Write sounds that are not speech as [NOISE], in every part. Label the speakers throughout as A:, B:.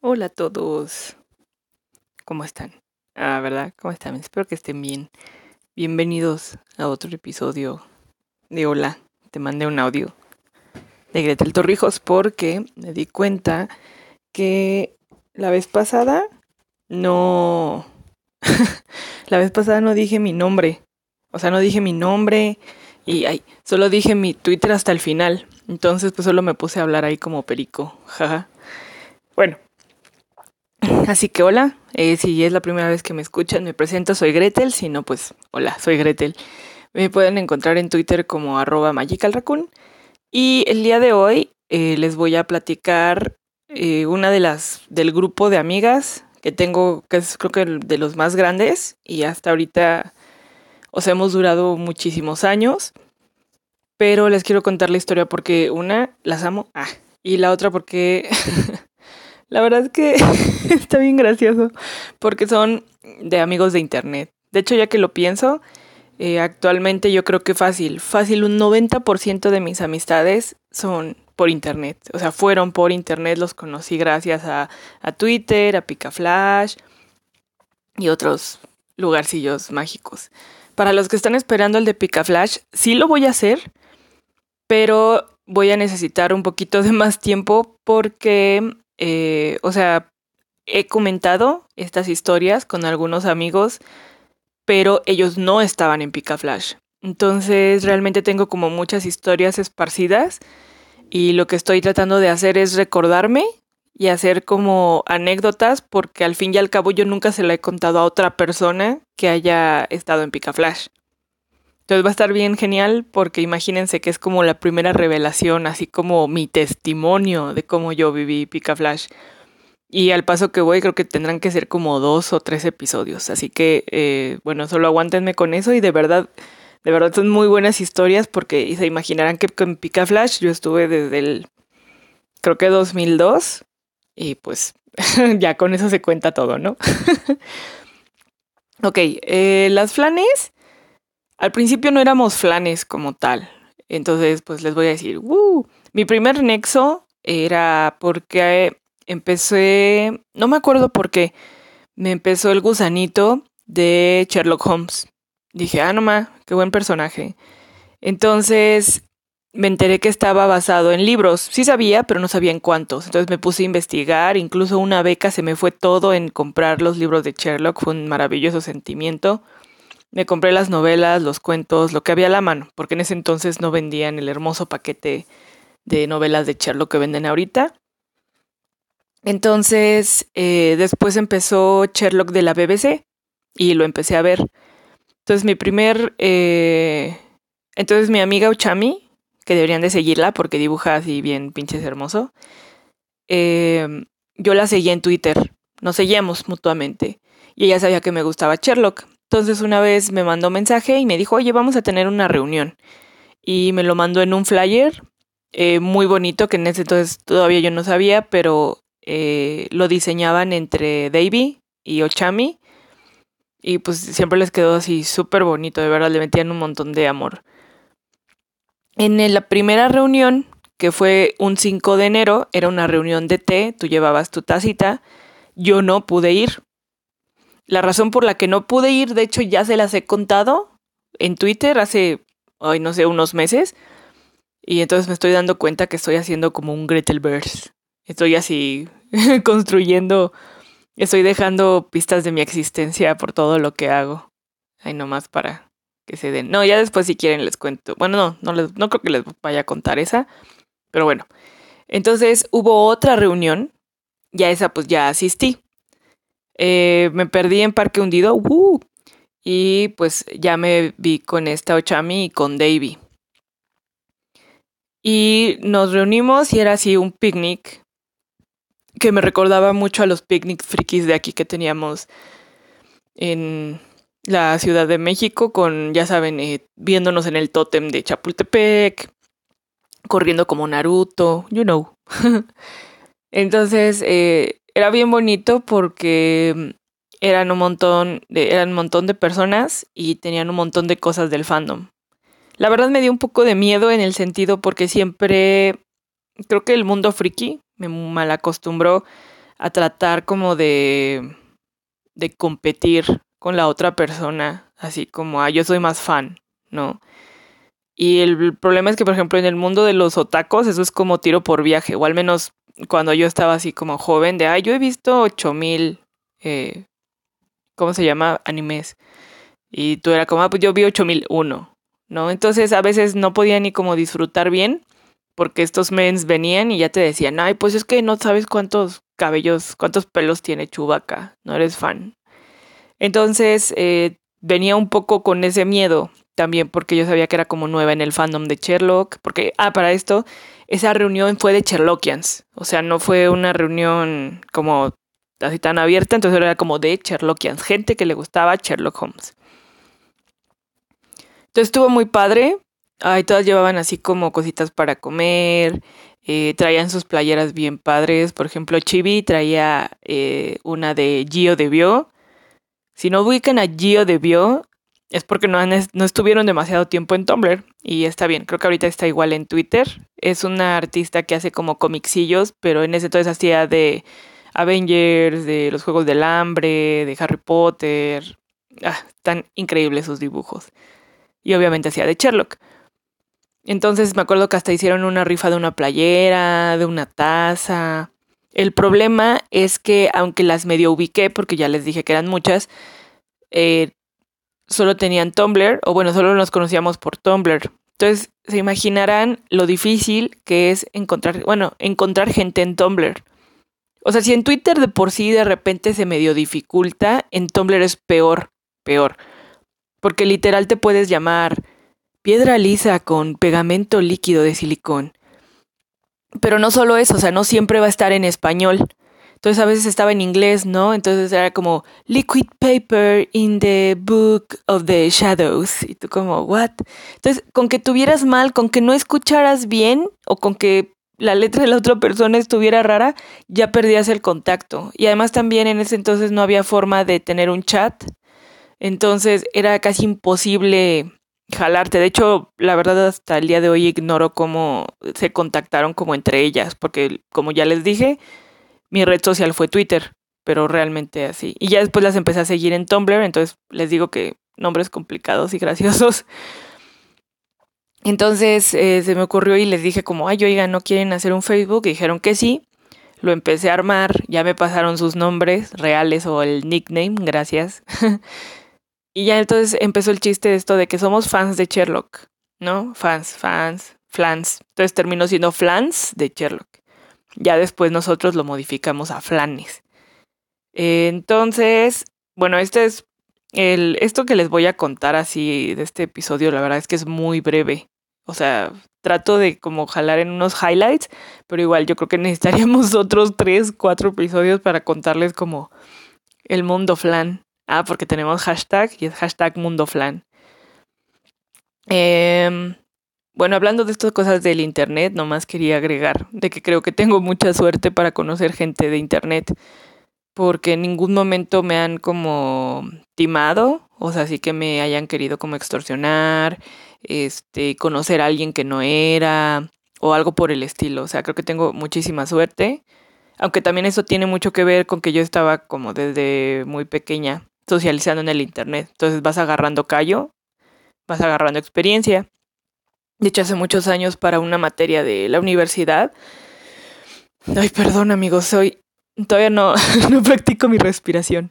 A: Hola a todos. ¿Cómo están? Ah, ¿verdad? ¿Cómo están? Espero que estén bien. Bienvenidos a otro episodio de Hola. Te mandé un audio de Gretel Torrijos porque me di cuenta que la vez pasada no... [LAUGHS] la vez pasada no dije mi nombre. O sea, no dije mi nombre y ay, solo dije mi Twitter hasta el final. Entonces, pues solo me puse a hablar ahí como perico. Jaja. bueno, Así que hola, eh, si es la primera vez que me escuchan, me presento, soy Gretel, si no, pues hola, soy Gretel. Me pueden encontrar en Twitter como arroba magicalraccoon. Y el día de hoy eh, les voy a platicar eh, una de las del grupo de amigas que tengo, que es creo que de los más grandes y hasta ahorita, os hemos durado muchísimos años. Pero les quiero contar la historia porque una, las amo, ah, y la otra porque [LAUGHS] La verdad es que [LAUGHS] está bien gracioso porque son de amigos de internet. De hecho, ya que lo pienso, eh, actualmente yo creo que fácil, fácil, un 90% de mis amistades son por internet. O sea, fueron por internet, los conocí gracias a, a Twitter, a Picaflash y otros lugarcillos mágicos. Para los que están esperando el de Picaflash, sí lo voy a hacer, pero voy a necesitar un poquito de más tiempo porque eh, o sea, he comentado estas historias con algunos amigos, pero ellos no estaban en Picaflash. Entonces realmente tengo como muchas historias esparcidas y lo que estoy tratando de hacer es recordarme y hacer como anécdotas porque al fin y al cabo yo nunca se la he contado a otra persona que haya estado en Picaflash. Entonces va a estar bien genial porque imagínense que es como la primera revelación, así como mi testimonio de cómo yo viví Pika Flash. Y al paso que voy creo que tendrán que ser como dos o tres episodios. Así que, eh, bueno, solo aguántenme con eso y de verdad, de verdad son muy buenas historias porque se imaginarán que con Pika Flash yo estuve desde el, creo que 2002 y pues [LAUGHS] ya con eso se cuenta todo, ¿no? [LAUGHS] ok, eh, las flanes al principio no éramos flanes como tal. Entonces, pues les voy a decir, mi primer nexo era porque empecé, no me acuerdo por qué, me empezó el gusanito de Sherlock Holmes. Dije, ah, no ma, qué buen personaje. Entonces me enteré que estaba basado en libros. Sí sabía, pero no sabía en cuántos. Entonces me puse a investigar. Incluso una beca se me fue todo en comprar los libros de Sherlock. Fue un maravilloso sentimiento. Me compré las novelas, los cuentos, lo que había a la mano, porque en ese entonces no vendían el hermoso paquete de novelas de Sherlock que venden ahorita. Entonces, eh, después empezó Sherlock de la BBC y lo empecé a ver. Entonces, mi primer. Eh, entonces, mi amiga Uchami, que deberían de seguirla porque dibuja así bien pinches hermoso, eh, yo la seguía en Twitter. Nos seguíamos mutuamente. Y ella sabía que me gustaba Sherlock. Entonces una vez me mandó mensaje y me dijo, oye, vamos a tener una reunión. Y me lo mandó en un flyer eh, muy bonito, que en ese entonces todavía yo no sabía, pero eh, lo diseñaban entre Davy y Ochami. Y pues siempre les quedó así súper bonito, de verdad, le metían un montón de amor. En la primera reunión, que fue un 5 de enero, era una reunión de té, tú llevabas tu tacita, yo no pude ir la razón por la que no pude ir, de hecho, ya se las he contado en Twitter hace, ay, no sé, unos meses. Y entonces me estoy dando cuenta que estoy haciendo como un Gretelverse. Estoy así [LAUGHS] construyendo, estoy dejando pistas de mi existencia por todo lo que hago. Ay, nomás para que se den. No, ya después si quieren les cuento. Bueno, no, no, les, no creo que les vaya a contar esa. Pero bueno. Entonces hubo otra reunión. Ya esa pues ya asistí. Eh, me perdí en Parque Hundido. y pues ya me vi con esta Ochami y con Davy. Y nos reunimos y era así un picnic que me recordaba mucho a los picnic frikis de aquí que teníamos en la Ciudad de México con, ya saben, eh, viéndonos en el tótem de Chapultepec, corriendo como Naruto, you know. [LAUGHS] Entonces, eh, era bien bonito porque eran un montón de, eran un montón de personas y tenían un montón de cosas del fandom. La verdad me dio un poco de miedo en el sentido porque siempre creo que el mundo friki me malacostumbró a tratar como de, de competir con la otra persona, así como, ah, yo soy más fan, ¿no? Y el problema es que, por ejemplo, en el mundo de los otacos, eso es como tiro por viaje, o al menos cuando yo estaba así como joven, de, ah, yo he visto 8000, eh, ¿cómo se llama? Animes. Y tú era como, ah, pues yo vi 8001, ¿no? Entonces a veces no podía ni como disfrutar bien, porque estos mens venían y ya te decían, ay, pues es que no sabes cuántos cabellos, cuántos pelos tiene Chubaca, no eres fan. Entonces eh, venía un poco con ese miedo también porque yo sabía que era como nueva en el fandom de Sherlock, porque, ah, para esto, esa reunión fue de Sherlockians, o sea, no fue una reunión como así tan abierta, entonces era como de Sherlockians, gente que le gustaba Sherlock Holmes. Entonces estuvo muy padre, ay, todas llevaban así como cositas para comer, eh, traían sus playeras bien padres, por ejemplo, Chibi traía eh, una de Gio de Bio, si no ubican a Gio de Bio, es porque no, no estuvieron demasiado tiempo en Tumblr. Y está bien, creo que ahorita está igual en Twitter. Es una artista que hace como comicsillos, pero en ese entonces hacía de Avengers, de los Juegos del Hambre, de Harry Potter. Ah, tan increíbles sus dibujos. Y obviamente hacía de Sherlock. Entonces me acuerdo que hasta hicieron una rifa de una playera, de una taza. El problema es que, aunque las medio ubiqué, porque ya les dije que eran muchas, eh, solo tenían Tumblr, o bueno, solo nos conocíamos por Tumblr. Entonces, se imaginarán lo difícil que es encontrar, bueno, encontrar gente en Tumblr. O sea, si en Twitter de por sí de repente se medio dificulta, en Tumblr es peor, peor. Porque literal te puedes llamar piedra lisa con pegamento líquido de silicón. Pero no solo eso, o sea, no siempre va a estar en español. Entonces a veces estaba en inglés, ¿no? Entonces era como liquid paper in the book of the shadows. Y tú como, ¿what? Entonces, con que tuvieras mal, con que no escucharas bien o con que la letra de la otra persona estuviera rara, ya perdías el contacto. Y además también en ese entonces no había forma de tener un chat. Entonces era casi imposible jalarte. De hecho, la verdad hasta el día de hoy ignoro cómo se contactaron como entre ellas, porque como ya les dije, mi red social fue Twitter, pero realmente así. Y ya después las empecé a seguir en Tumblr, entonces les digo que nombres complicados y graciosos. Entonces eh, se me ocurrió y les dije como, ay, oiga, ¿no quieren hacer un Facebook? Y dijeron que sí. Lo empecé a armar, ya me pasaron sus nombres reales o el nickname, gracias. [LAUGHS] Y ya entonces empezó el chiste de esto de que somos fans de Sherlock, ¿no? Fans, fans, flans. Entonces terminó siendo flans de Sherlock. Ya después nosotros lo modificamos a flanes. Entonces, bueno, este es el, esto que les voy a contar así de este episodio, la verdad es que es muy breve. O sea, trato de como jalar en unos highlights, pero igual yo creo que [LAUGHS] necesitaríamos otros tres, cuatro episodios para contarles como el mundo flan. Ah, porque tenemos hashtag y es hashtag mundoflan. Eh, bueno, hablando de estas cosas del Internet, nomás quería agregar de que creo que tengo mucha suerte para conocer gente de Internet, porque en ningún momento me han como timado, o sea, sí que me hayan querido como extorsionar, este, conocer a alguien que no era, o algo por el estilo. O sea, creo que tengo muchísima suerte, aunque también eso tiene mucho que ver con que yo estaba como desde muy pequeña socializando en el Internet. Entonces vas agarrando callo, vas agarrando experiencia. De hecho, hace muchos años para una materia de la universidad. Ay, perdón, amigos, soy. Todavía no, [LAUGHS] no practico mi respiración.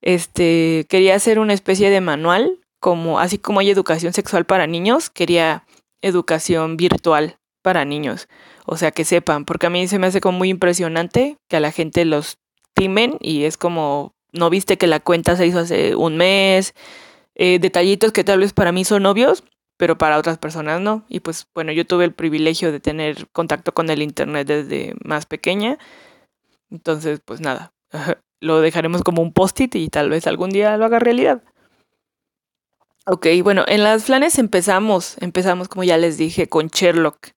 A: Este, quería hacer una especie de manual, como, así como hay educación sexual para niños, quería educación virtual para niños. O sea, que sepan, porque a mí se me hace como muy impresionante que a la gente los timen y es como no viste que la cuenta se hizo hace un mes, eh, detallitos que tal vez para mí son obvios, pero para otras personas no. Y pues bueno, yo tuve el privilegio de tener contacto con el Internet desde más pequeña. Entonces, pues nada, lo dejaremos como un post-it y tal vez algún día lo haga realidad. Ok, bueno, en las flanes empezamos, empezamos como ya les dije, con Sherlock.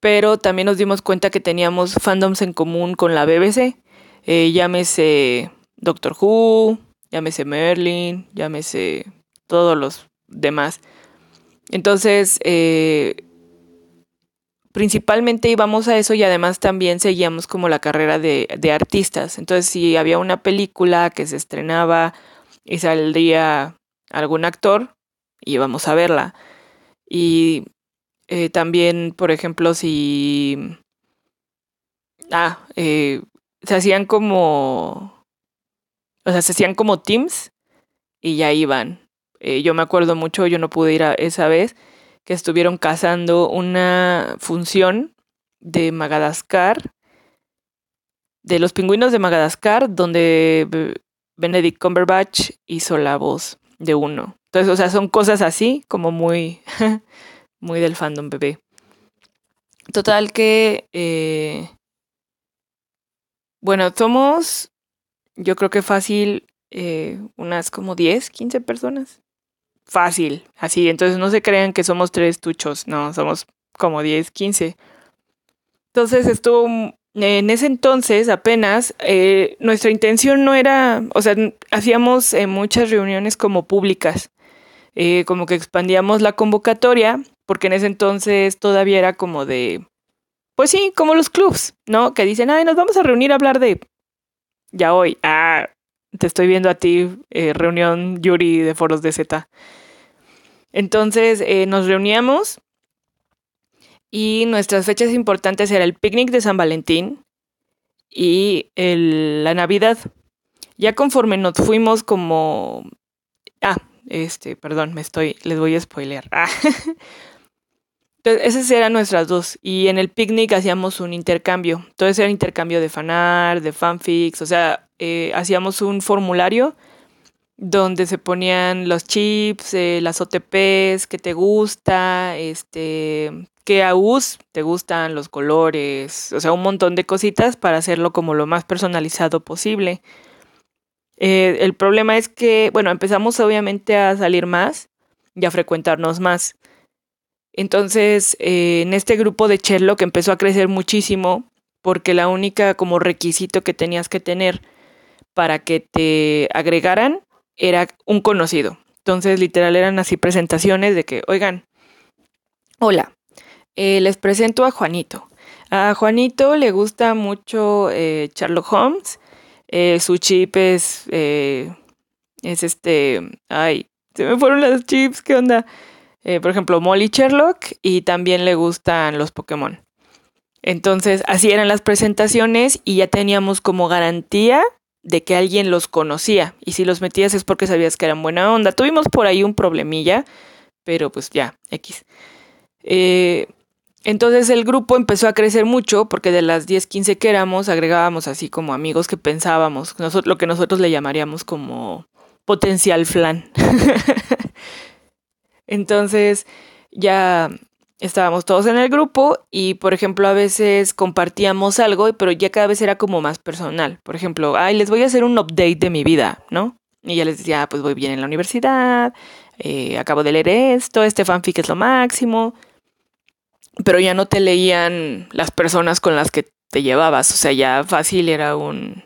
A: Pero también nos dimos cuenta que teníamos fandoms en común con la BBC. Eh, llámese Doctor Who, llámese Merlin, llámese todos los demás. Entonces, eh, principalmente íbamos a eso y además también seguíamos como la carrera de, de artistas. Entonces, si había una película que se estrenaba y saldría algún actor, íbamos a verla. Y eh, también, por ejemplo, si... Ah, eh, se hacían como... O sea, se hacían como teams y ya iban. Eh, yo me acuerdo mucho, yo no pude ir a esa vez, que estuvieron cazando una función de Madagascar, de los pingüinos de Madagascar, donde Benedict Cumberbatch hizo la voz de uno. Entonces, o sea, son cosas así, como muy, [LAUGHS] muy del fandom bebé. Total que, eh, bueno, somos, yo creo que fácil, eh, unas como 10, 15 personas. Fácil, así. Entonces no se crean que somos tres tuchos, no, somos como 10, 15. Entonces estuvo en ese entonces apenas eh, nuestra intención no era, o sea, hacíamos eh, muchas reuniones como públicas, eh, como que expandíamos la convocatoria, porque en ese entonces todavía era como de, pues sí, como los clubs, ¿no? Que dicen, ay, nos vamos a reunir a hablar de, ya hoy, ah, te estoy viendo a ti, reunión Yuri de foros de Z. Entonces nos reuníamos y nuestras fechas importantes era el picnic de San Valentín y la Navidad. Ya conforme nos fuimos como... Ah, este, perdón, me estoy, les voy a spoilear. Ah. [LAUGHS] Entonces, esas eran nuestras dos. Y en el picnic hacíamos un intercambio. Entonces era intercambio de fanart, de fanfics. O sea, eh, hacíamos un formulario donde se ponían los chips, eh, las OTPs, que te gusta, este, qué AUS te gustan, los colores, o sea, un montón de cositas para hacerlo como lo más personalizado posible. Eh, el problema es que, bueno, empezamos obviamente a salir más y a frecuentarnos más. Entonces, eh, en este grupo de Sherlock empezó a crecer muchísimo porque la única como requisito que tenías que tener para que te agregaran era un conocido. Entonces, literal eran así presentaciones de que, oigan, hola, eh, les presento a Juanito. A Juanito le gusta mucho eh, Sherlock Holmes. Eh, su chip es, es este, ay, se me fueron las chips, ¿qué onda? por ejemplo, Molly Sherlock y también le gustan los Pokémon. Entonces, así eran las presentaciones y ya teníamos como garantía de que alguien los conocía. Y si los metías es porque sabías que eran buena onda. Tuvimos por ahí un problemilla, pero pues ya, X. Eh, entonces el grupo empezó a crecer mucho porque de las 10, 15 que éramos agregábamos así como amigos que pensábamos, lo que nosotros le llamaríamos como potencial flan. [LAUGHS] Entonces ya estábamos todos en el grupo y por ejemplo a veces compartíamos algo, pero ya cada vez era como más personal. Por ejemplo, ay, les voy a hacer un update de mi vida, ¿no? Y ya les decía, ah, pues voy bien en la universidad, eh, acabo de leer esto, este fanfic es lo máximo pero ya no te leían las personas con las que te llevabas, o sea, ya fácil era un,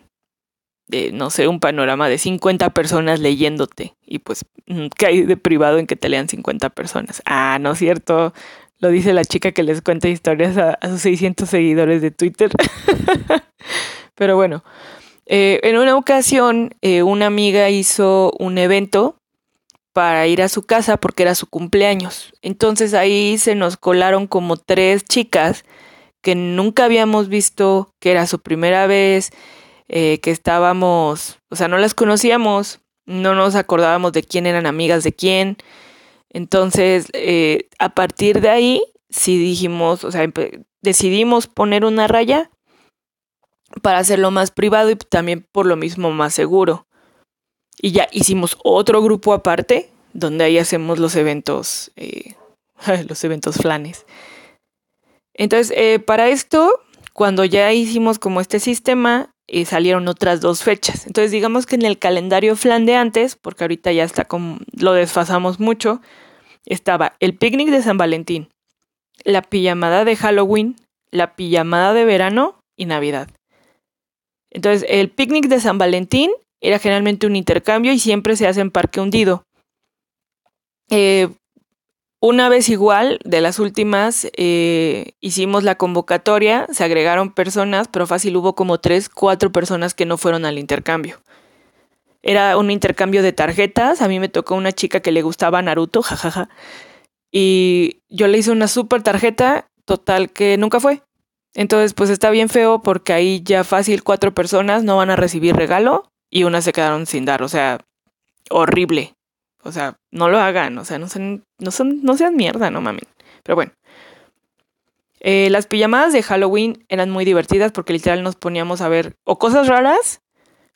A: no sé, un panorama de 50 personas leyéndote. Y pues, mm, ¿qué hay de privado en que te lean 50 personas? Ah, no es cierto. Lo dice la chica que les cuenta historias a, sus 600 seguidores de Twitter. [LAUGHS] Pero bueno, eh, en una ocasión eh, una amiga hizo un evento para ir a su casa porque era su cumpleaños. Entonces ahí se nos colaron como tres chicas que nunca habíamos visto, que era su primera vez, eh, que estábamos, o sea, no las conocíamos, no nos acordábamos de quién eran amigas de quién. Entonces, eh, a partir de ahí, sí dijimos, o sea, decidimos poner una raya para hacerlo más privado y también por lo mismo más seguro. Y ya hicimos otro grupo aparte, donde ahí hacemos los eventos, eh, [LAUGHS] los eventos flanes. Entonces, eh, para esto, cuando ya hicimos como este sistema, eh, salieron otras dos fechas. Entonces, digamos que en el calendario flan de antes, porque ahorita ya está como, lo desfasamos mucho, estaba el picnic de San Valentín, la pijamada de Halloween, la pijamada de verano y Navidad. Entonces, el picnic de San Valentín era generalmente un intercambio y siempre se hace en parque hundido. Eh, Una vez igual, de las últimas, eh, hicimos la convocatoria, se agregaron personas, pero fácil hubo como tres, cuatro personas que no fueron al intercambio. Era un intercambio de tarjetas, a mí me tocó una chica que le gustaba Naruto, jajaja, y yo le hice una super tarjeta, total que nunca fue. Entonces, pues está bien feo porque ahí ya fácil cuatro personas no van a recibir regalo y unas se quedaron sin dar, o sea, horrible. O sea, no lo hagan, o sea, no sean, no no sean mierda, no mames. Pero bueno. Eh, las pijamadas de Halloween eran muy divertidas porque literal nos poníamos a ver o cosas raras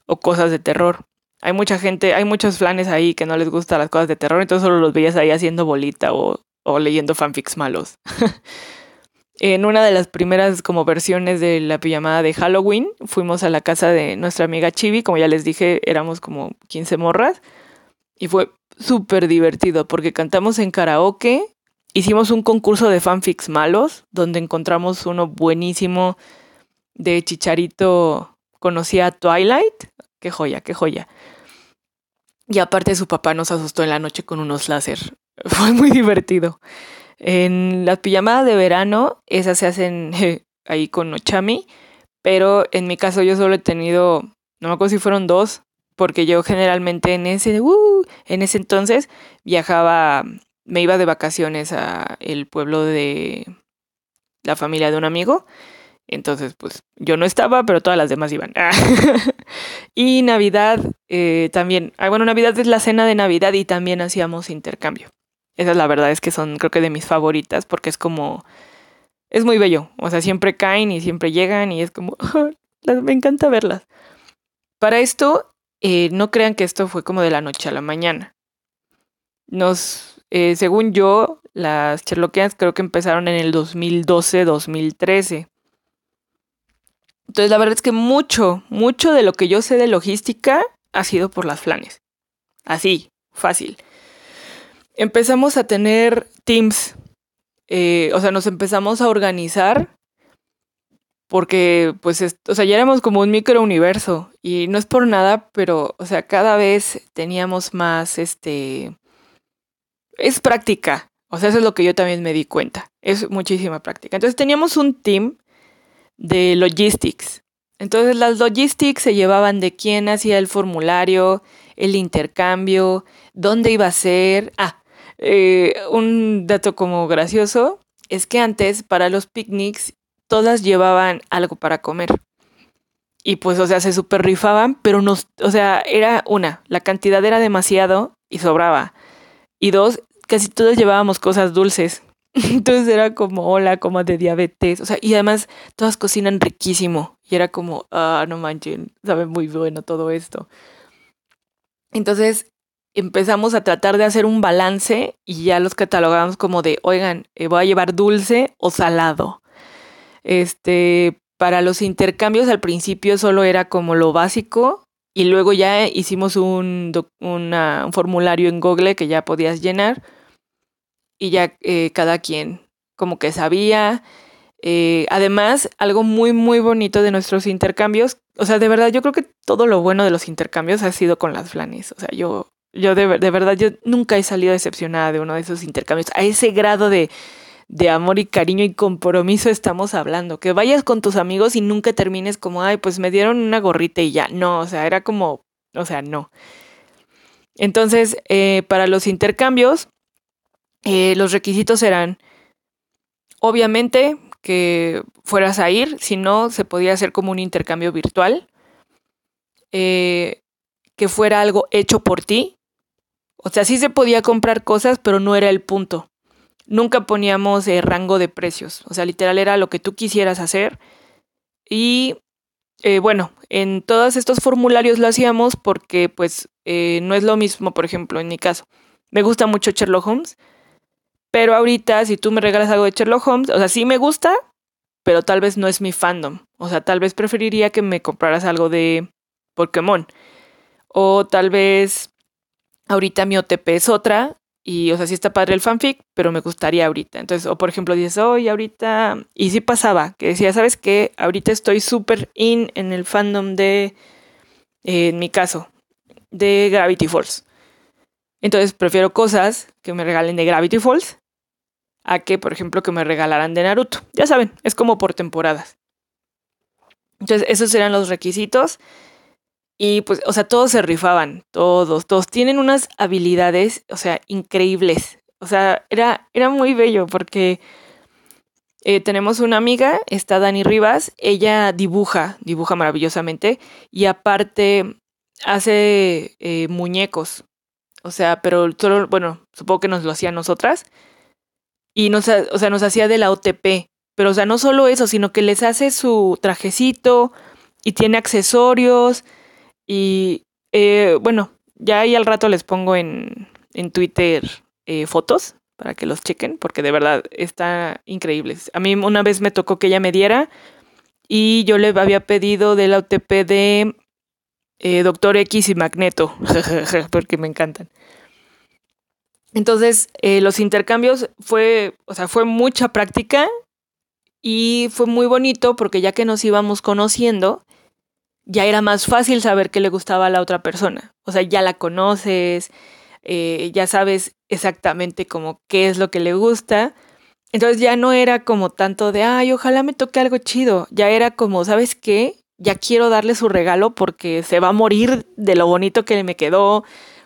A: o cosas de terror. Hay mucha gente, hay muchos flanes ahí que no les gustan las cosas de terror, entonces solo los veías ahí haciendo bolita o, o leyendo fanfics malos. [LAUGHS] en una de las primeras como versiones de la pijamada de Halloween, fuimos a la casa de nuestra amiga Chibi, como ya les dije, éramos como 15 morras, y fue súper divertido porque cantamos en karaoke, hicimos un concurso de fanfics malos, donde encontramos uno buenísimo de Chicharito, conocía a Twilight, qué joya, qué joya. Y aparte su papá nos asustó en la noche con unos láser. [LAUGHS] Fue muy divertido. En las pijamadas de verano, esas se hacen [LAUGHS] ahí con Ochami, pero en mi caso yo solo he tenido, no me acuerdo si fueron dos, porque yo generalmente en ese, uh, en ese entonces viajaba, me iba de vacaciones a el pueblo de la familia de un amigo. Entonces, pues yo no estaba, pero todas las demás iban. [LAUGHS] y Navidad eh, también. Ah, bueno, Navidad es la cena de Navidad y también hacíamos intercambio. Esa es la verdad, es que son creo que de mis favoritas porque es como... Es muy bello. O sea, siempre caen y siempre llegan y es como... [LAUGHS] me encanta verlas. Para esto eh, no crean que esto fue como de la noche a la mañana. Nos, eh, según yo, las Sherlockians creo que empezaron en el 2012-2013. Entonces la verdad es que mucho, mucho de lo que yo sé de logística ha sido por las flanes. Así, fácil. Empezamos a tener teams, eh, o sea, nos empezamos a organizar porque pues, o sea, ya éramos como un microuniverso y no es por nada, pero, o sea, cada vez teníamos más, este, es práctica, o sea, eso es lo que yo también me di cuenta, es muchísima práctica. Entonces teníamos un team de logistics. Entonces las logistics se llevaban de quién hacía el formulario, el intercambio, dónde iba a ser. Ah, eh, un dato como gracioso es que antes para los picnics todas llevaban algo para comer. Y pues, o sea, se super rifaban, pero nos, o sea, era una, la cantidad era demasiado y sobraba. Y dos, casi todas llevábamos cosas dulces. [LAUGHS] Entonces era como, hola, como de diabetes. O sea, y además todas cocinan riquísimo. Y era como, ah, no manchen, sabe muy bueno todo esto. Entonces empezamos a tratar de hacer un balance y ya los catalogamos como de, oigan, eh, voy a llevar dulce o salado. Este, para los intercambios al principio solo era como lo básico y luego ya hicimos un, un formulario en Google que ya podías llenar y ya eh, cada quien como que sabía. Eh, además, algo muy, muy bonito de nuestros intercambios, o sea, de verdad, yo creo que todo lo bueno de los intercambios ha sido con las flanes. O sea, yo, yo de, de verdad, yo nunca he salido decepcionada de uno de esos intercambios. A ese grado de, de amor y cariño y compromiso estamos hablando. Que vayas con tus amigos y nunca termines como, ay, pues me dieron una gorrita y ya. No, o sea, era como, o sea, no. Entonces, eh, para los intercambios, eh, los requisitos eran, obviamente, que fueras a ir, si no, se podía hacer como un intercambio virtual, eh, que fuera algo hecho por ti. O sea, sí se podía comprar cosas, pero no era el punto nunca poníamos eh, rango de precios. O sea, literal era lo que tú quisieras hacer. Y eh, bueno, en todos estos formularios lo hacíamos porque pues eh, no es lo mismo, por ejemplo, en mi caso. Me gusta mucho Sherlock Holmes, pero ahorita si tú me regalas algo de Sherlock Holmes, o sea, sí me gusta, pero tal vez no es mi fandom. O sea, tal vez preferiría que me compraras algo de Pokémon. O tal vez ahorita mi OTP es otra y, o sea, sí está padre el fanfic, pero me gustaría ahorita. Entonces, o por ejemplo, dices, oye, ahorita. Y sí pasaba, que decía, ¿sabes qué? Ahorita estoy súper in en el fandom de. Eh, en mi caso, de Gravity Falls. Entonces, prefiero cosas que me regalen de Gravity Falls a que, por ejemplo, que me regalaran de Naruto. Ya saben, es como por temporadas. Entonces, esos eran los requisitos. Y pues, o sea, todos se rifaban, todos, todos tienen unas habilidades, o sea, increíbles. O sea, era, era muy bello porque eh, tenemos una amiga, está Dani Rivas, ella dibuja, dibuja maravillosamente y aparte hace eh, muñecos. O sea, pero solo, bueno, supongo que nos lo hacía nosotras. Y nos, o sea, nos hacía de la OTP. Pero, o sea, no solo eso, sino que les hace su trajecito y tiene accesorios. Y, eh, bueno, ya ahí al rato les pongo en, en Twitter eh, fotos para que los chequen, porque de verdad está increíble. A mí una vez me tocó que ella me diera y yo le había pedido de la OTP de eh, Doctor X y Magneto, [LAUGHS] porque me encantan. Entonces, eh, los intercambios fue, o sea, fue mucha práctica y fue muy bonito porque ya que nos íbamos conociendo, ya era más fácil saber qué le gustaba a la otra persona. O sea, ya la conoces, eh, ya sabes exactamente como qué es lo que le gusta. Entonces ya no era como tanto de, ay, ojalá me toque algo chido. Ya era como, ¿sabes qué? Ya quiero darle su regalo porque se va a morir de lo bonito que me quedó,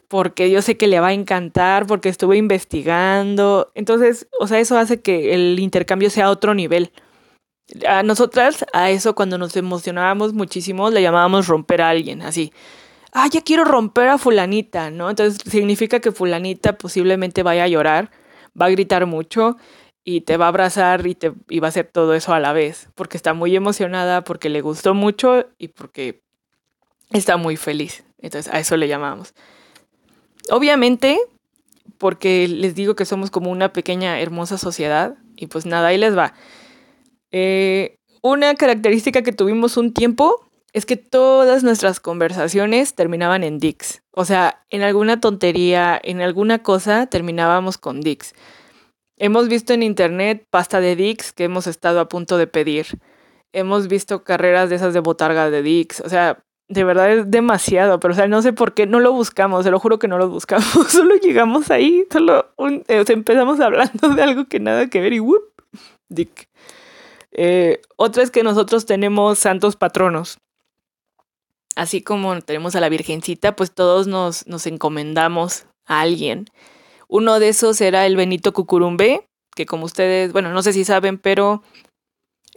A: porque yo sé que le va a encantar, porque estuve investigando. Entonces, o sea, eso hace que el intercambio sea a otro nivel. A nosotras, a eso cuando nos emocionábamos muchísimo, le llamábamos romper a alguien, así. Ah, ya quiero romper a fulanita, ¿no? Entonces significa que fulanita posiblemente vaya a llorar, va a gritar mucho y te va a abrazar y, te, y va a hacer todo eso a la vez, porque está muy emocionada, porque le gustó mucho y porque está muy feliz. Entonces a eso le llamamos. Obviamente, porque les digo que somos como una pequeña hermosa sociedad, y pues nada, ahí les va. Eh, una característica que tuvimos un tiempo es que todas nuestras conversaciones terminaban en Dix. O sea, en alguna tontería, en alguna cosa, terminábamos con Dix. Hemos visto en internet pasta de Dix que hemos estado a punto de pedir. Hemos visto carreras de esas de botarga de Dix. O sea, de verdad es demasiado, pero o sea, no sé por qué no lo buscamos, se lo juro que no lo buscamos, [LAUGHS] solo llegamos ahí, solo eh, empezamos hablando de algo que nada que ver y whoop, dick. Eh, otra es que nosotros tenemos santos patronos. Así como tenemos a la Virgencita, pues todos nos, nos encomendamos a alguien. Uno de esos era el Benito Cucurumbe, que como ustedes, bueno, no sé si saben, pero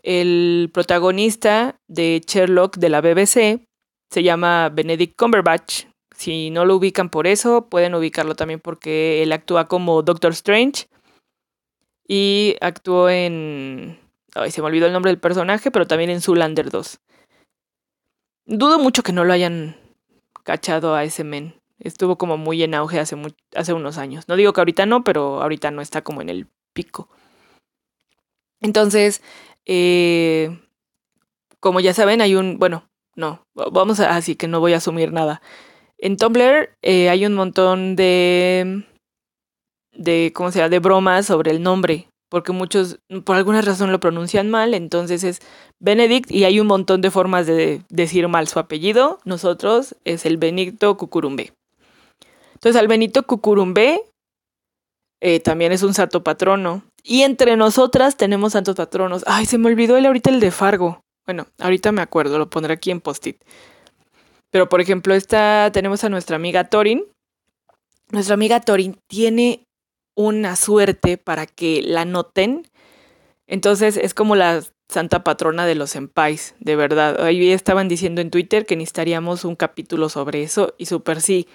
A: el protagonista de Sherlock de la BBC se llama Benedict Cumberbatch. Si no lo ubican por eso, pueden ubicarlo también porque él actúa como Doctor Strange. Y actuó en... Ay, se me olvidó el nombre del personaje, pero también en Zoolander 2. Dudo mucho que no lo hayan cachado a ese men. Estuvo como muy en auge hace, hace unos años. No digo que ahorita no, pero ahorita no está como en el pico. Entonces, eh, como ya saben, hay un, bueno, no, vamos a, así que no voy a asumir nada. En Tumblr eh, hay un montón de, de, ¿cómo se llama? De bromas sobre el nombre, porque muchos por alguna razón lo pronuncian mal, entonces es Benedict y hay un montón de formas de decir mal su apellido. Nosotros es el Benito Cucurumbe. Entonces al Benito Cucurumbe eh, también es un santo patrono. Y entre nosotras tenemos santos patronos. Ay, se me olvidó el ahorita el de Fargo. Bueno, ahorita me acuerdo, lo pondré aquí en post-it. Pero por ejemplo, esta tenemos a nuestra amiga Torin. Nuestra amiga Torin tiene una suerte para que la noten. Entonces es como la santa patrona de los senpais, de verdad. Ahí estaban diciendo en Twitter que necesitaríamos un capítulo sobre eso y súper sí.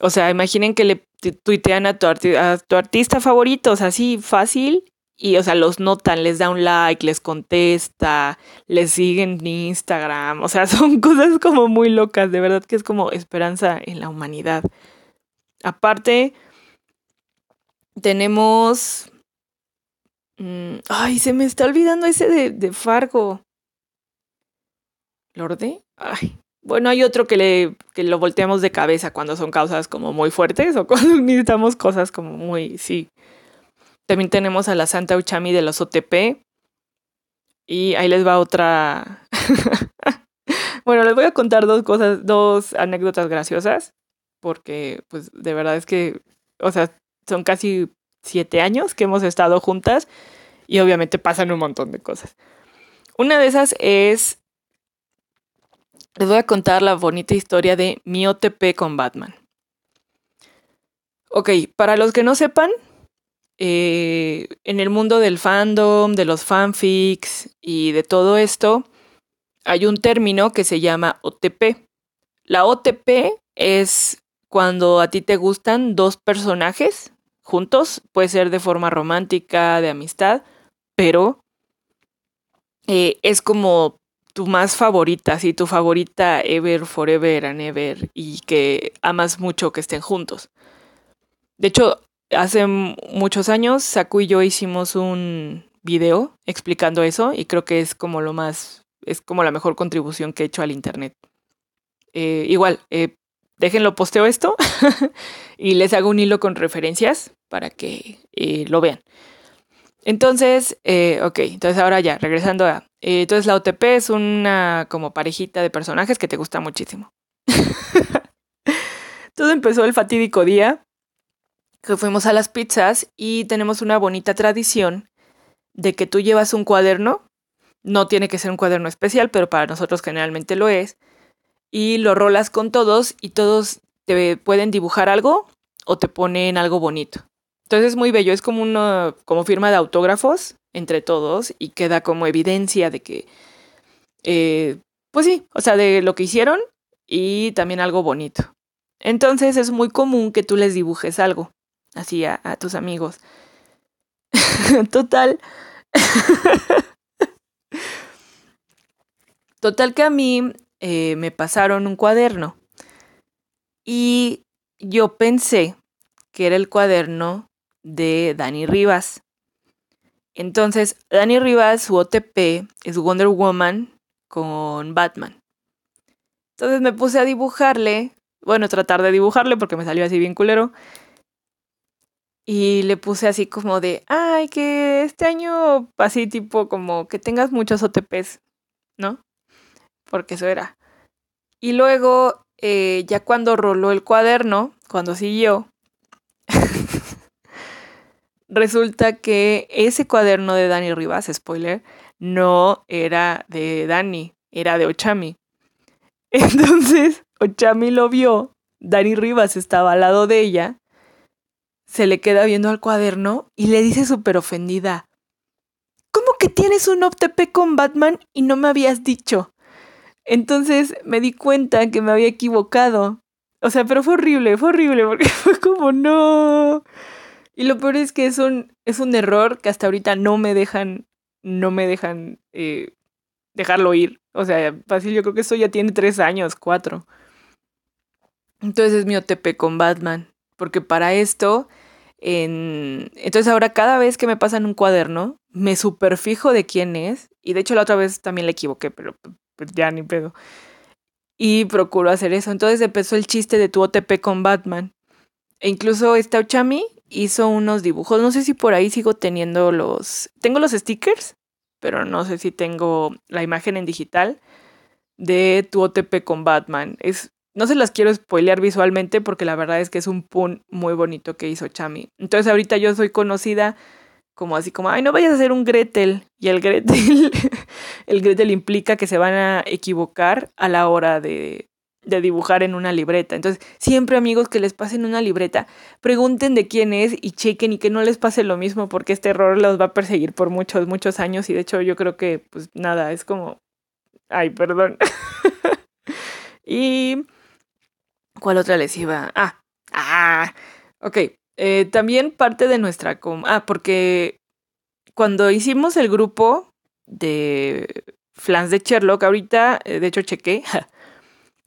A: O sea, imaginen que le tuitean a tu, a tu artista favorito, o sea, así fácil y, o sea, los notan, les da un like, les contesta, les siguen en Instagram. O sea, [LAUGHS] son cosas como muy locas, de verdad que es como esperanza en la humanidad. Aparte, tenemos... Mm, ay, se me está olvidando ese de, de Fargo. ¿Lorde? Ay. Bueno, hay otro que, le, que lo volteamos de cabeza cuando son causas como muy fuertes o [LAUGHS] cuando necesitamos cosas como muy, sí, también tenemos a la Santa Uchami de los OTP. Y ahí les va otra. [LAUGHS] bueno, les voy a contar dos cosas, dos anécdotas graciosas. Porque, pues, de verdad es que, o sea, son casi siete años que hemos estado juntas y obviamente pasan un montón de cosas. Una de esas es, les voy a contar la bonita historia de mi OTP con Batman. Ok, para los que no sepan, eh, en el mundo del fandom, de los fanfics y de todo esto, hay un término que se llama OTP. La OTP es cuando a ti te gustan dos personajes juntos, puede ser de forma romántica, de amistad, pero eh, es como tu más favorita, sí, tu favorita ever, forever and ever, y que amas mucho que estén juntos. De hecho, hace muchos años, Saku y yo hicimos un video explicando eso, y creo que es como lo más, es como la mejor contribución que he hecho al internet. Eh, igual, eh, déjenlo posteo esto [LAUGHS] y les hago un hilo con referencias para que eh, lo vean. Entonces, eh, ok, entonces ahora ya, regresando a... Eh, entonces la OTP es una como parejita de personajes que te gusta muchísimo. [LAUGHS] Todo empezó el fatídico día que fuimos a las pizzas y tenemos una bonita tradición de que tú llevas un cuaderno, no tiene que ser un cuaderno especial, pero para nosotros generalmente lo es, y lo rolas con todos y todos te pueden dibujar algo o te ponen algo bonito. Entonces es muy bello, es como una como firma de autógrafos entre todos y queda como evidencia de que, eh, pues sí, o sea, de lo que hicieron y también algo bonito. Entonces es muy común que tú les dibujes algo, así a, a tus amigos. [LAUGHS] Total. [LAUGHS] Total que a mí eh, me pasaron un cuaderno y yo pensé que era el cuaderno de Dani Rivas. Entonces, Dani Rivas, su OTP es Wonder Woman con Batman. Entonces me puse a dibujarle, bueno, tratar de dibujarle porque me salió así bien culero. Y le puse así como de, ay, que este año, así tipo como que tengas muchos OTPs, ¿no? Porque eso era. Y luego, eh, ya cuando roló el cuaderno, cuando siguió, [LAUGHS] resulta que ese cuaderno de Dani Rivas, spoiler, no era de Dani, era de Ochami. [LAUGHS] Entonces, Ochami lo vio, Dani Rivas estaba al lado de ella, se le queda viendo al cuaderno y le dice súper ofendida, ¿cómo que tienes un OTP con Batman y no me habías dicho? Entonces me di cuenta que me había equivocado. O sea, pero fue horrible, fue horrible porque [LAUGHS] fue como no. Y lo peor es que es un, es un error que hasta ahorita no me dejan, no me dejan eh, dejarlo ir. O sea, fácil, yo creo que eso ya tiene tres años, cuatro. Entonces es mi OTP con Batman. Porque para esto, en... entonces ahora cada vez que me pasan un cuaderno, me superfijo de quién es. Y de hecho la otra vez también le equivoqué, pero pues ya ni pedo. Y procuro hacer eso. Entonces empezó el chiste de tu OTP con Batman. E incluso esta Ochami hizo unos dibujos. No sé si por ahí sigo teniendo los. Tengo los stickers, pero no sé si tengo la imagen en digital de tu OTP con Batman. Es, no se las quiero spoilear visualmente porque la verdad es que es un pun muy bonito que hizo Chami. Entonces ahorita yo soy conocida como así como, ay, no vayas a hacer un Gretel. Y el Gretel, [LAUGHS] el Gretel implica que se van a equivocar a la hora de, de dibujar en una libreta. Entonces, siempre amigos que les pasen una libreta, pregunten de quién es y chequen y que no les pase lo mismo porque este error los va a perseguir por muchos, muchos años y de hecho yo creo que, pues nada, es como, ay, perdón. [LAUGHS] y... ¿Cuál otra les iba? Ah, ah, ok. Eh, también parte de nuestra... ah, porque cuando hicimos el grupo de flans de Sherlock, ahorita, eh, de hecho, chequé,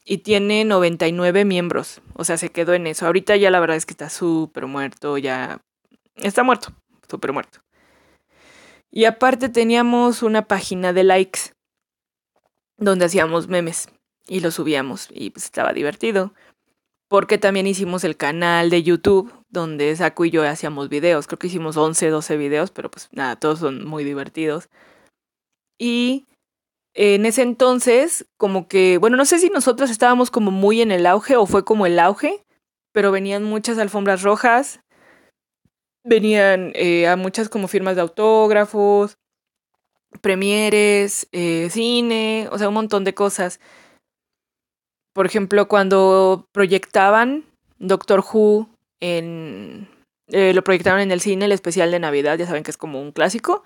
A: y tiene 99 miembros. O sea, se quedó en eso. Ahorita ya la verdad es que está súper muerto, ya... Está muerto, súper muerto. Y aparte teníamos una página de likes donde hacíamos memes y lo subíamos y pues estaba divertido porque también hicimos el canal de YouTube donde Saku y yo hacíamos videos. Creo que hicimos 11, 12 videos, pero pues nada, todos son muy divertidos. Y en ese entonces, como que, bueno, no sé si nosotros estábamos como muy en el auge o fue como el auge, pero venían muchas alfombras rojas venían eh, a muchas como firmas de autógrafos, premieres, eh, cine, o sea, un montón de cosas. Por ejemplo, cuando proyectaban Doctor Who Eh, lo proyectaron en el cine, el especial de Navidad, ya saben que es como un clásico.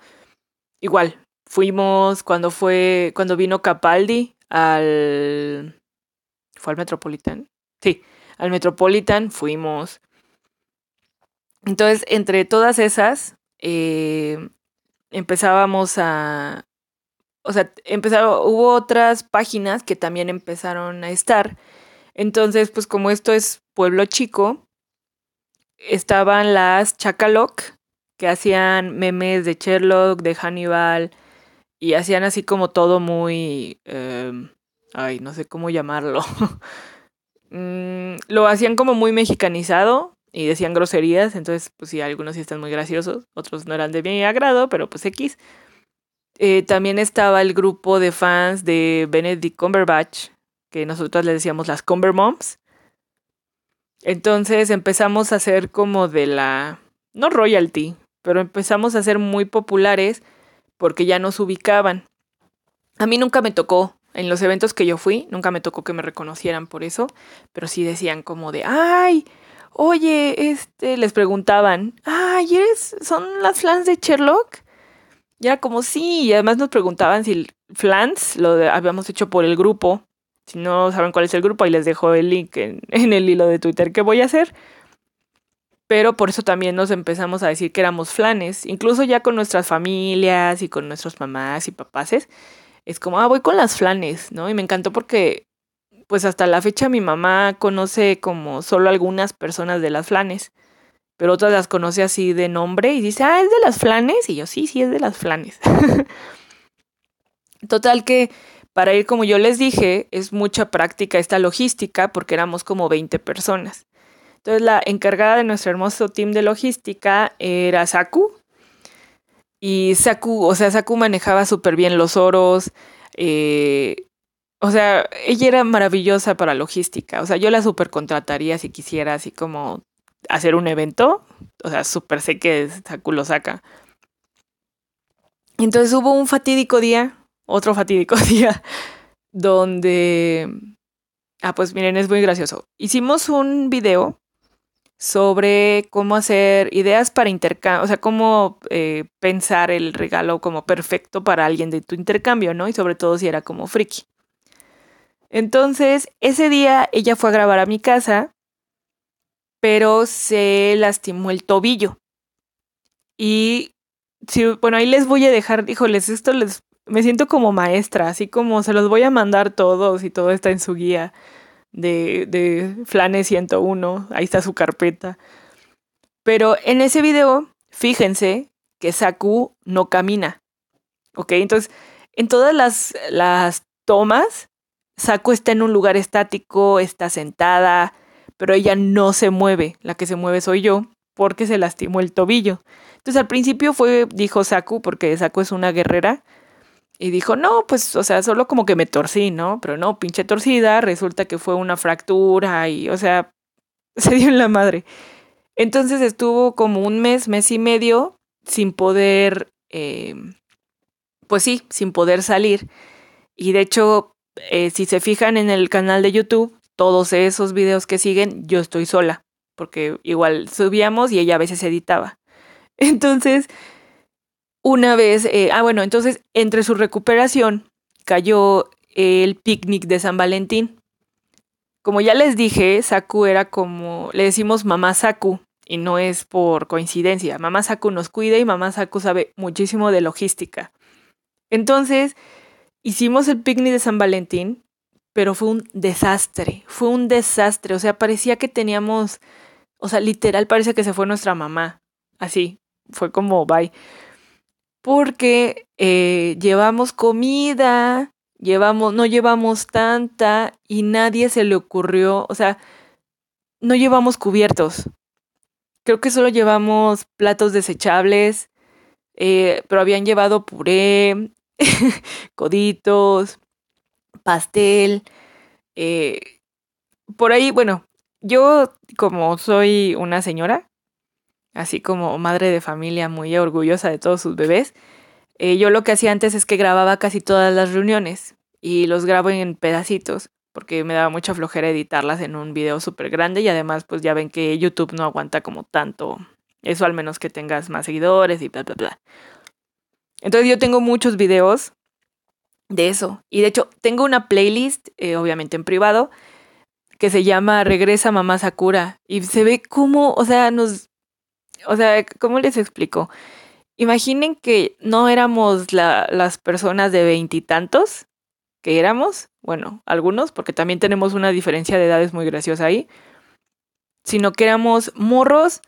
A: Igual, fuimos cuando fue, cuando vino Capaldi al... ¿Fue al Metropolitan? Sí, al Metropolitan fuimos. Entonces, entre todas esas, eh, empezábamos a... O sea, empezaron, hubo otras páginas que también empezaron a estar. Entonces, pues como esto es pueblo chico, estaban las Chacaloc, que hacían memes de Sherlock, de Hannibal, y hacían así como todo muy... Em, ay, no sé cómo llamarlo. [LAUGHS] Mm, lo hacían como muy mexicanizado y decían groserías, entonces pues sí, algunos sí están muy graciosos, otros no eran de mi agrado, pero pues X. Eh, también estaba el grupo de fans de Benedict Cumberbatch, que nosotros le decíamos las Cumber Moms. Entonces empezamos a hacer como de la, no royalty, pero empezamos a ser muy populares porque ya nos ubicaban. A mí nunca me tocó, en los eventos que yo fui, nunca me tocó que me reconocieran por eso, pero sí decían como de, ay, oye, este, les preguntaban, ay, ¿eres, son las flans de Sherlock? Ya como sí, y además nos preguntaban si flans lo habíamos hecho por el grupo. Si no saben cuál es el grupo, ahí les dejo el link [LAUGHS] en, el hilo de Twitter que voy a hacer pero por eso también nos empezamos a decir que éramos flanes, incluso ya con nuestras familias y con nuestros mamás y papaces, es como, ah, voy con las flanes, ¿no? Y me encantó porque, pues hasta la fecha mi mamá conoce como solo algunas personas de las flanes, pero otras las conoce así de nombre y dice, ah, es de las flanes, y yo, sí, sí, es de las flanes. [LAUGHS] Total que para ir como yo les dije, es mucha práctica esta logística porque éramos como 20 personas. Entonces la encargada de nuestro hermoso team de logística era Saku. Y Saku, o sea, Saku manejaba súper bien los oros. Eh, o sea, ella era maravillosa para logística. O sea, yo la super contrataría si quisiera así como hacer un evento. O sea, súper sé que Saku lo saca. Entonces hubo un fatídico día, otro fatídico [LAUGHS] día, donde... Ah, pues miren, es muy gracioso. Hicimos un video sobre cómo hacer ideas para intercambio, o sea, cómo eh, pensar el regalo como perfecto para alguien de tu intercambio, ¿no? Y sobre todo si era como friki. Entonces, ese día ella fue a grabar a mi casa, pero se lastimó el tobillo. Y si, bueno, ahí les voy a dejar, híjoles, esto les, me siento como maestra, así como se los voy a mandar todos y todo está en su guía de, de Flane 101, ahí está su carpeta. Pero en ese video, fíjense que Saku no camina. ¿Ok? Entonces, en todas las, las tomas, Saku está en un lugar estático, está sentada, pero ella no se mueve. La que se mueve soy yo, porque se lastimó el tobillo. Entonces, al principio fue, dijo Saku, porque Saku es una guerrera, y dijo, no, pues, o sea, solo como que me torcí, ¿no? Pero no, pinche torcida, resulta que fue una fractura y, o sea, [LAUGHS] se dio en la madre. Entonces estuvo como un mes, mes y medio sin poder, eh, pues sí, sin poder salir. Y de hecho, eh, si se fijan en el canal de YouTube, todos esos videos que siguen, yo estoy sola, porque igual subíamos y ella a veces editaba. [LAUGHS] Entonces, una vez, eh, ah bueno, entonces entre su recuperación cayó el picnic de San Valentín. Como ya les dije, Saku era como, le decimos mamá Saku, y no es por coincidencia. Mamá Saku nos cuida y mamá Saku sabe muchísimo de logística. Entonces, hicimos el picnic de San Valentín, pero fue un desastre, fue un desastre. O sea, parecía que teníamos, o sea, literal parece que se fue nuestra mamá. Así, fue como, bye porque eh, llevamos comida, llevamos, no llevamos tanta y nadie se le ocurrió, o sea, no llevamos cubiertos. Creo que solo llevamos platos desechables, eh, pero habían llevado puré, [LAUGHS] coditos, pastel. Eh, por ahí, bueno, yo como soy una señora, así como madre de familia muy orgullosa de todos sus bebés, eh, yo lo que hacía antes es que grababa casi todas las reuniones y los grabo en pedacitos porque me daba mucha flojera editarlas en un video súper grande y además pues ya ven que YouTube no aguanta como tanto eso al menos que tengas más seguidores y bla bla bla. Entonces yo tengo muchos videos de eso y de hecho tengo una playlist eh, obviamente en privado que se llama Regresa Mamá Sakura y se ve como, o sea, nos, o sea, ¿cómo les explico? Imaginen que no éramos las personas de veintitantos que éramos, bueno, algunos, porque también tenemos una diferencia de edades muy graciosa ahí, sino que éramos morros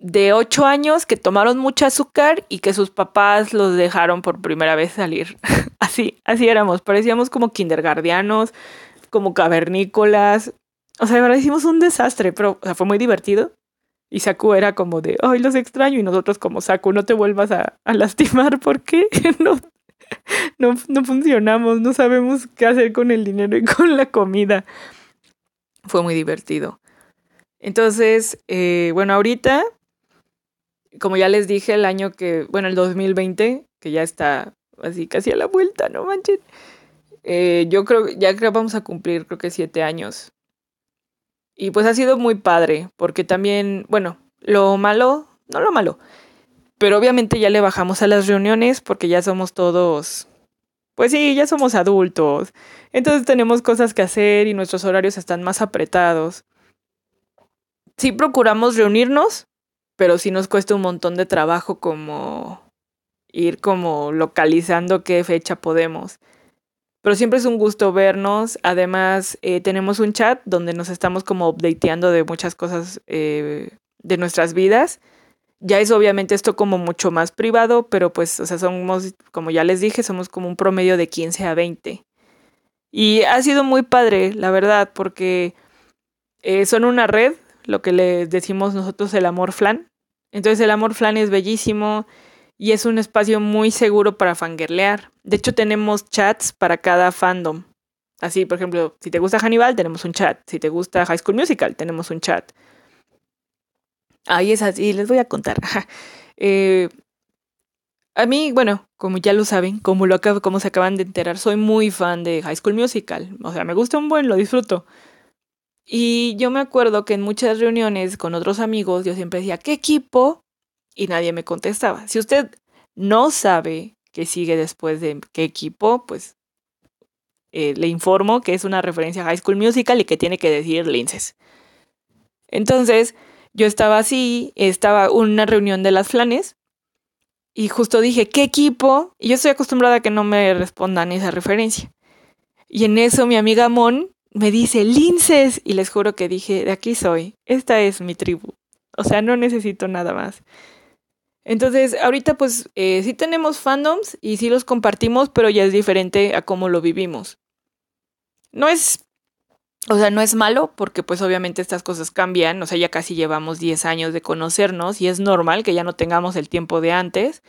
A: de ocho años que tomaron mucho azúcar y que sus papás los dejaron por primera vez salir. [LAUGHS] así, así éramos, parecíamos como kindergardianos, como cavernícolas. O sea, de verdad hicimos un desastre, pero fue muy divertido. Y Saku era como de, ay, los extraño. Y nosotros como, Saku, no te vuelvas a, lastimar porque [LAUGHS] no, no, no funcionamos, no sabemos qué hacer con el dinero y con la comida. Fue muy divertido. Entonces, eh, bueno, ahorita, como ya les dije, el año que, bueno, el 2020, que ya está así casi a la vuelta, no manchen. Eh, yo creo, ya creo vamos a cumplir, creo que siete años. Y pues ha sido muy padre, porque también, bueno, lo malo, no lo malo, pero obviamente ya le bajamos a las reuniones porque ya somos todos, pues sí, ya somos adultos. Entonces tenemos cosas que hacer y nuestros horarios están más apretados. Sí procuramos reunirnos, pero sí nos cuesta un montón de trabajo como ir como localizando qué fecha podemos. Pero siempre es un gusto vernos. Además, eh, tenemos un chat donde nos estamos como updateando de muchas cosas eh, de nuestras vidas. Ya es obviamente esto como mucho más privado, pero pues, o sea, somos, como ya les dije, somos como un promedio de 15 a 20. Y ha sido muy padre, la verdad, porque eh, son una red, lo que le decimos nosotros el amor flan. Entonces el amor flan es bellísimo y es un espacio muy seguro para fangirlear. De hecho, tenemos chats para cada fandom. Así, por ejemplo, si te gusta Hannibal, tenemos un chat. Si te gusta High School Musical, tenemos un chat. Ahí es así, les voy a contar. [LAUGHS] eh, a mí, bueno, como ya lo saben, como, lo como se acaban de enterar, soy muy fan de High School Musical. O sea, me gusta un buen, lo disfruto. Y yo me acuerdo que en muchas reuniones con otros amigos yo siempre decía, ¿qué equipo y nadie me contestaba. Si usted no sabe qué sigue después de qué equipo, pues eh, le informo que es una referencia a High School Musical y que tiene que decir Linces. Entonces, yo estaba así, estaba una reunión de las flanes y justo dije, ¿qué equipo? Y yo estoy acostumbrada a que no me respondan esa referencia. Y en eso mi amiga Mon me dice, Linces, y les juro que dije, de aquí soy, esta es mi tribu. O sea, no necesito nada más. Entonces, ahorita pues eh, sí tenemos fandoms y sí los compartimos, pero ya es diferente a cómo lo vivimos. No es, o sea, no es malo porque pues obviamente estas cosas cambian, o sea, ya casi llevamos 10 años de conocernos y es normal que ya no tengamos el tiempo de antes,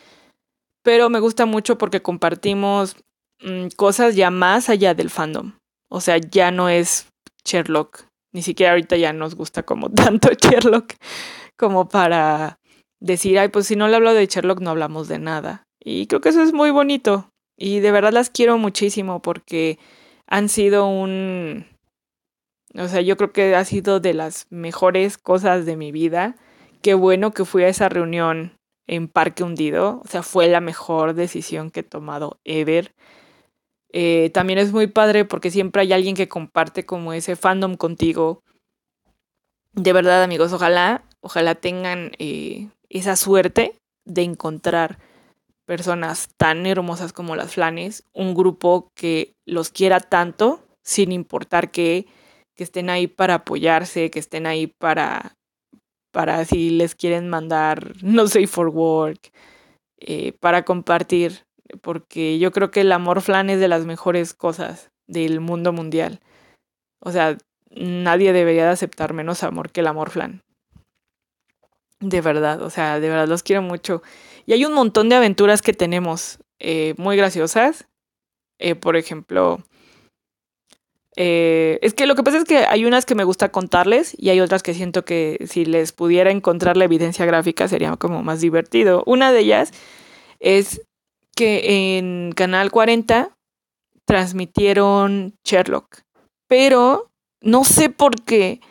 A: pero me gusta mucho porque compartimos mm, cosas ya más allá del fandom. O sea, ya no es Sherlock, ni siquiera ahorita ya nos gusta como [LAUGHS] tanto Sherlock como para decir, ay, pues si no le hablo de Sherlock no hablamos de nada. Y creo que eso es muy bonito. Y de verdad las quiero muchísimo porque han sido un... O sea, yo creo que ha sido de las mejores cosas de mi vida. Qué bueno que fui a esa reunión en Parque Hundido. O sea, fue la mejor decisión que he tomado ever. Eh, también es muy padre porque siempre hay alguien que comparte como ese fandom contigo. De verdad, amigos, ojalá, ojalá tengan eh, esa suerte de encontrar personas tan hermosas como las flanes, un grupo que los quiera tanto, sin importar que, que estén ahí para apoyarse, que estén ahí para, para si les quieren mandar, no sé, for work, eh, para compartir, porque yo creo que el amor flan es de las mejores cosas del mundo mundial. O sea, nadie debería de aceptar menos amor que el amor flan. De verdad, o sea, de verdad los quiero mucho. Y hay un montón de aventuras que tenemos eh, muy graciosas. Eh, por ejemplo, Eh, es que lo que pasa es que hay unas que me gusta contarles y hay otras que siento que si les pudiera encontrar la evidencia gráfica sería como más divertido. Una de ellas es que en Canal 40 transmitieron Sherlock, pero no sé por qué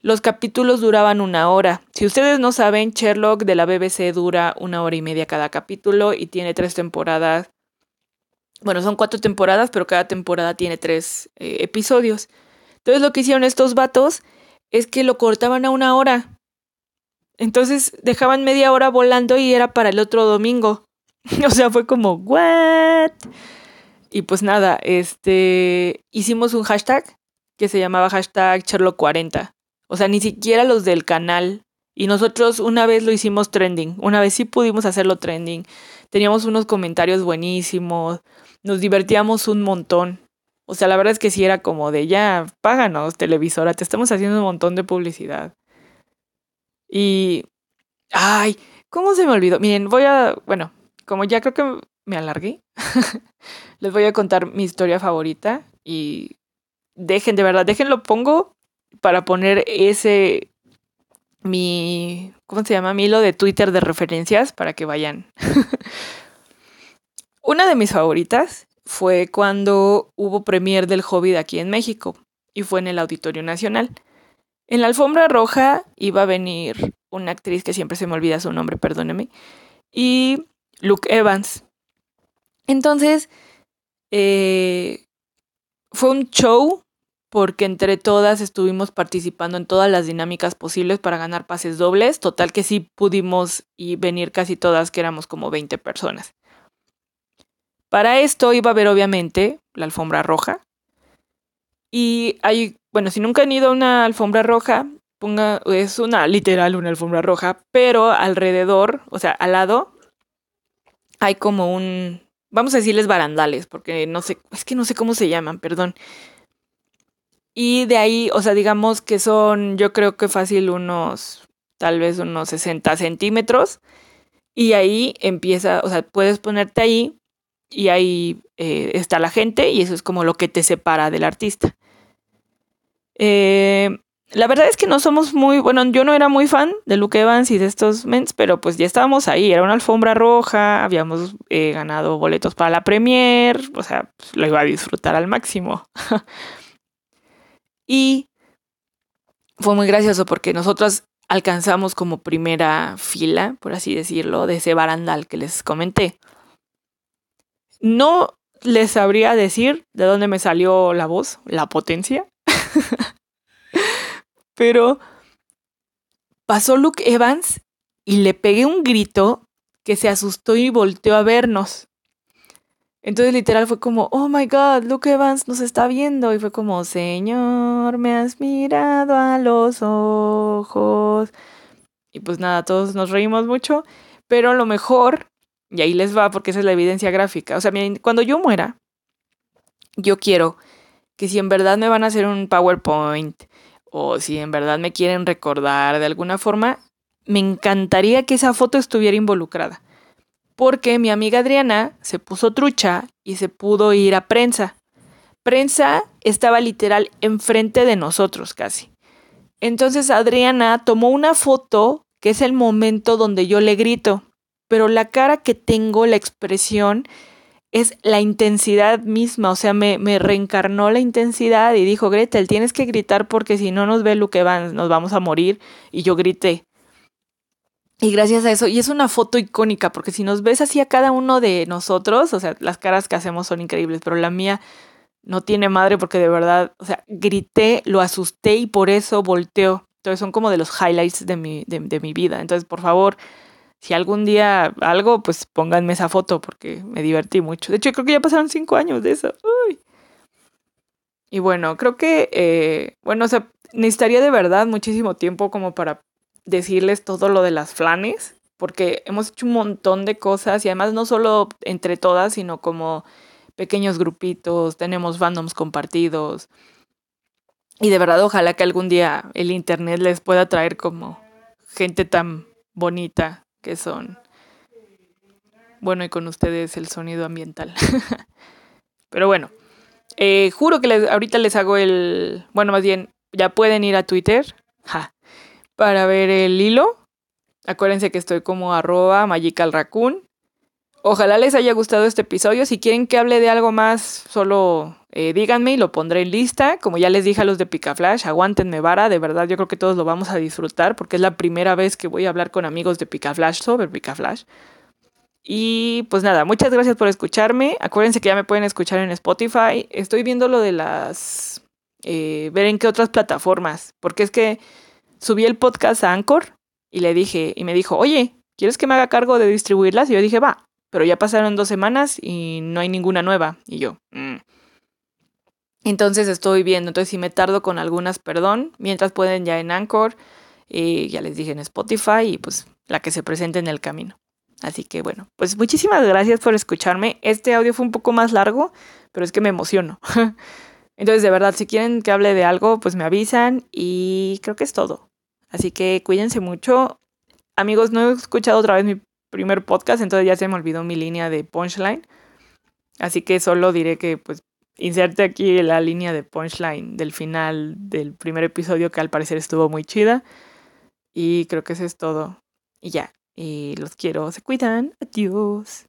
A: los capítulos duraban una hora. Si ustedes no saben, Sherlock de la BBC dura una hora y media cada capítulo y tiene tres temporadas bueno, son cuatro temporadas, pero cada temporada tiene tres eh, episodios. Entonces lo que hicieron estos vatos es que lo cortaban a una hora. Entonces dejaban media hora volando y era para el otro domingo. [LAUGHS] o sea, fue como, ¿what? Y pues nada, este, hicimos un hashtag que se llamaba hashtag Sherlock40. O sea, ni siquiera los del canal. Y nosotros una vez lo hicimos trending. Una vez sí pudimos hacerlo trending. Teníamos unos comentarios buenísimos nos divertíamos un montón. O sea, la verdad es que sí era como de ya, páganos, televisora, te estamos haciendo un montón de publicidad. Y. Ay, ¿cómo se me olvidó? Miren, voy a. Bueno, como ya creo que me alargué, [LAUGHS] les voy a contar mi historia favorita. Y dejen, de verdad, déjenlo, pongo para poner ese. Mi. ¿Cómo se llama? Mi hilo de Twitter de referencias para que vayan [LAUGHS] Una de mis favoritas fue cuando hubo premier del Hobbit aquí en México y fue en el Auditorio Nacional. En la alfombra roja iba a venir una actriz que siempre se me olvida su nombre, perdóneme, y Luke Evans. Entonces, eh, fue un show porque entre todas estuvimos participando en todas las dinámicas posibles para ganar pases dobles. Total que sí pudimos y venir casi todas, que éramos como 20 personas. Para esto iba a haber obviamente la alfombra roja. Y hay, bueno, si nunca han ido a una alfombra roja, ponga, es una literal una alfombra roja, pero alrededor, o sea, al lado, hay como un, vamos a decirles barandales, porque no sé, es que no sé cómo se llaman, perdón. Y de ahí, o sea, digamos que son, yo creo que fácil unos, tal vez unos 60 centímetros. Y ahí empieza, o sea, puedes ponerte ahí y ahí eh, está la gente y eso es como lo que te separa del artista. Eh, la verdad es que no somos muy, bueno, yo no era muy fan de Luke Evans y de estos mens, pero pues ya estábamos ahí, era una alfombra roja, habíamos eh, ganado boletos para la premier, o sea, pues, lo iba a disfrutar al máximo. [LAUGHS] y fue muy gracioso porque nosotros alcanzamos como primera fila, por así decirlo, de ese barandal que les comenté. No les sabría decir de dónde me salió la voz, la potencia. [LAUGHS] Pero pasó Luke Evans y le pegué un grito que se asustó y volteó a vernos. Entonces literal fue como, oh my god, Luke Evans nos está viendo. Y fue como, Señor, me has mirado a los ojos. Y pues nada, todos nos reímos mucho. Pero lo mejor y ahí les va porque esa es la evidencia gráfica. O sea, cuando yo muera, yo quiero que si en verdad me van a hacer un PowerPoint o si en verdad me quieren recordar de alguna forma, me encantaría que esa foto estuviera involucrada. Porque mi amiga Adriana se puso trucha y se pudo ir a prensa. Prensa estaba literal enfrente de nosotros casi. Entonces Adriana tomó una foto que es el momento donde yo le grito pero la cara que tengo, la expresión, es la intensidad misma, o sea, me, reencarnó la intensidad y dijo, Gretel, tienes que gritar porque si no nos ve Luke Evans, nos vamos a morir. Y yo grité. Y gracias a eso, y es una foto icónica, porque si nos ves así a cada uno de nosotros, o sea, las caras que hacemos son increíbles, pero la mía no tiene madre porque de verdad, o sea, grité, lo asusté y por eso volteó. Entonces son como de los highlights de mi, de, de mi vida. Entonces, por favor, si algún día algo, pues pónganme esa foto porque me divertí mucho. De hecho, creo que ya pasaron cinco años de eso. Y bueno, creo que, eh, bueno, o sea, necesitaría de verdad muchísimo tiempo como para decirles todo lo de las flanes, porque hemos hecho un montón de cosas y además no solo entre todas, sino como pequeños grupitos, tenemos fandoms compartidos. Y de verdad, ojalá que algún día el Internet les pueda traer como gente tan bonita que son, bueno, y con ustedes el sonido ambiental. [LAUGHS] Pero bueno, Eh, juro que les, ahorita les hago el. Bueno, más bien, ya pueden ir a Twitter ja, para ver el hilo. Acuérdense que estoy como arroba magicalraccoon. Ojalá les haya gustado este episodio. Si quieren que hable de algo más, solo eh, díganme y lo pondré en lista. Como ya les dije a los de Picaflash, aguántenme vara. De verdad, yo creo que todos lo vamos a disfrutar porque es la primera vez que voy a hablar con amigos de Picaflash sobre Picaflash. Y pues nada, muchas gracias por escucharme. Acuérdense que ya me pueden escuchar en Spotify. Estoy viendo lo de las... Eh, ver en qué otras plataformas. Porque es que subí el podcast a Anchor y le dije, y me dijo, oye, ¿quieres que me haga cargo de distribuirlas? Y yo dije, va, pero ya pasaron dos semanas y no hay ninguna nueva. Y yo, mm". entonces estoy viendo, entonces si me tardo con algunas, perdón, mientras pueden ya en Anchor, y ya les dije en Spotify y pues la que se presente en el camino. Así que bueno, pues muchísimas gracias por escucharme. Este audio fue un poco más largo, pero es que me emociono. [LAUGHS] Entonces, de verdad, si quieren que hable de algo, pues me avisan y creo que es todo. Así que cuídense mucho. Amigos, no he escuchado otra vez mi primer podcast, entonces ya se me olvidó mi línea de punchline. Así que solo diré que pues inserte aquí la línea de punchline del final del primer episodio que al parecer estuvo muy chida. Y creo que eso es todo. Y ya, y los quiero, se cuidan, adiós.